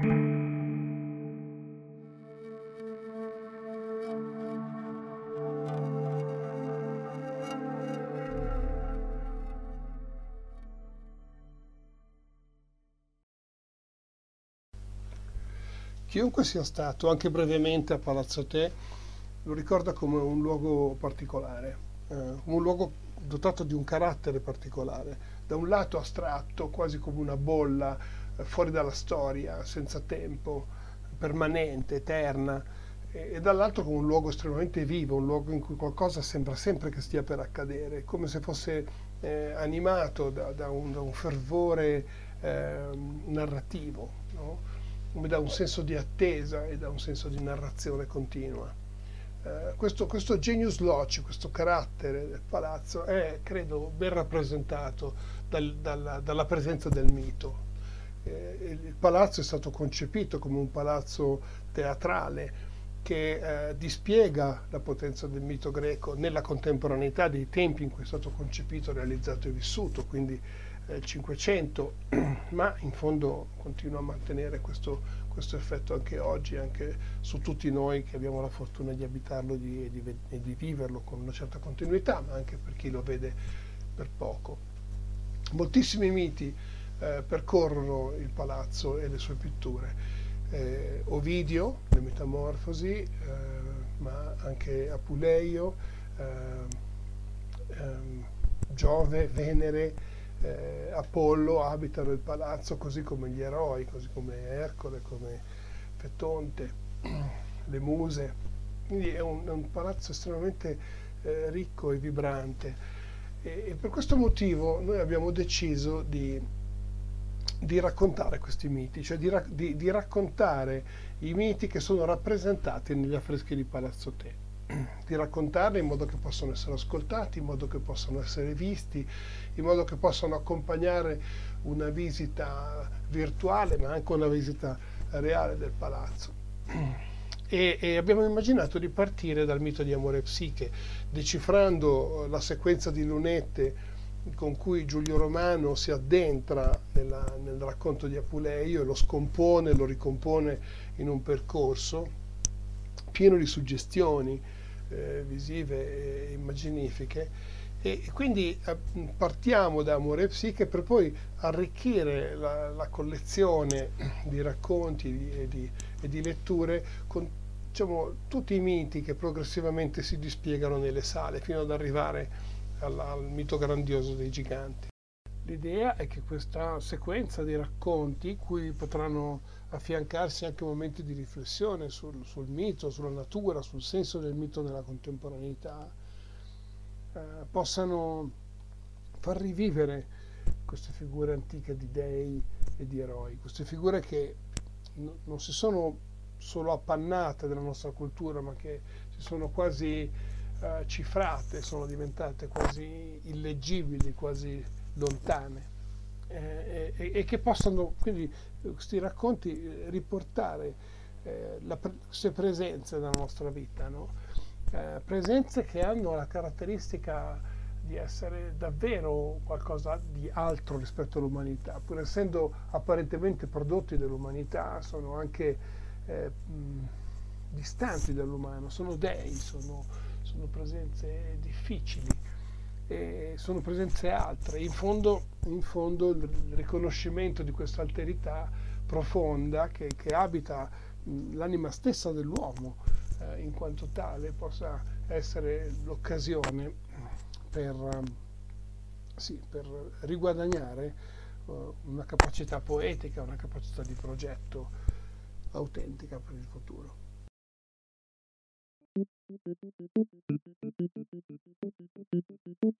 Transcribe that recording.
Chiunque sia stato, anche brevemente a Palazzo Te, lo ricorda come un luogo particolare, eh, un luogo dotato di un carattere particolare, da un lato astratto, quasi come una bolla fuori dalla storia, senza tempo, permanente, eterna, e, e dall'altro come un luogo estremamente vivo, un luogo in cui qualcosa sembra sempre che stia per accadere, come se fosse eh, animato da, da, un, da, un, fervore ehm, narrativo. No? come da un senso di attesa e da un senso di narrazione continua. Eh, questo, questo, genius loci, questo carattere del palazzo è, credo, ben rappresentato dal, dalla, dalla, presenza del mito. Eh, il palazzo è stato concepito come un palazzo teatrale che eh, dispiega la potenza del mito greco nella contemporaneità dei tempi in cui è stato concepito, realizzato e vissuto, quindi 500, ma in fondo continua a mantenere questo, questo, effetto anche oggi, anche su tutti noi che abbiamo la fortuna di abitarlo di, e, di, e di viverlo con una certa continuità, ma anche per chi lo vede per poco. Moltissimi miti eh, percorrono il palazzo e le sue pitture. Eh, Ovidio, le Metamorfosi, eh, ma anche Apuleio, eh, ehm, Giove, Venere, eh, Apollo abitano il palazzo così come gli eroi, così come Ercole, come Fetonte, le muse. Quindi è un, è un palazzo estremamente eh, ricco e vibrante. E, e, per questo motivo noi abbiamo deciso di, di raccontare questi miti, cioè di, di, di raccontare i miti che sono rappresentati negli affreschi di Palazzo Te di raccontarli in modo che possano essere ascoltati, in modo che possano essere visti, in modo che possano accompagnare una visita virtuale ma anche una visita reale del palazzo. E, e, abbiamo immaginato di partire dal mito di Amore Psiche, decifrando la sequenza di lunette con cui Giulio Romano si addentra nella, nel racconto di Apuleio e lo scompone, lo ricompone in un percorso pieno di suggestioni, eh, visive e immaginifiche. E quindi eh, partiamo da Amore e Psiche per poi arricchire la, la collezione di racconti e di, e di letture con diciamo, tutti i miti che progressivamente si dispiegano nelle sale fino ad arrivare alla, al mito grandioso dei giganti. L'idea è che questa sequenza di racconti, cui potranno affiancarsi anche momenti di riflessione sul, sul mito, sulla natura, sul senso del mito nella contemporaneità, eh, possano far rivivere queste figure antiche di dei e di eroi, queste figure che no, non si sono solo appannate della nostra cultura, ma che si sono quasi eh, cifrate, sono diventate quasi illeggibili, quasi lontane. Eh, e, e, che possano quindi questi racconti eh, riportare eh, la, queste presenze nella nostra vita, no? eh, presenze che hanno la caratteristica di essere davvero qualcosa di altro rispetto all'umanità, pur essendo apparentemente prodotti dell'umanità, sono anche eh, distanti dall'umano, sono dei, sono, sono presenze difficili, sono presenze altre. In fondo, in fondo il riconoscimento di questa alterità profonda che, che abita l'anima stessa dell'uomo eh, in quanto tale possa essere l'occasione per, um, sì, per riguadagnare uh, una capacità poetica, una capacità di progetto autentica per il futuro. Thank you.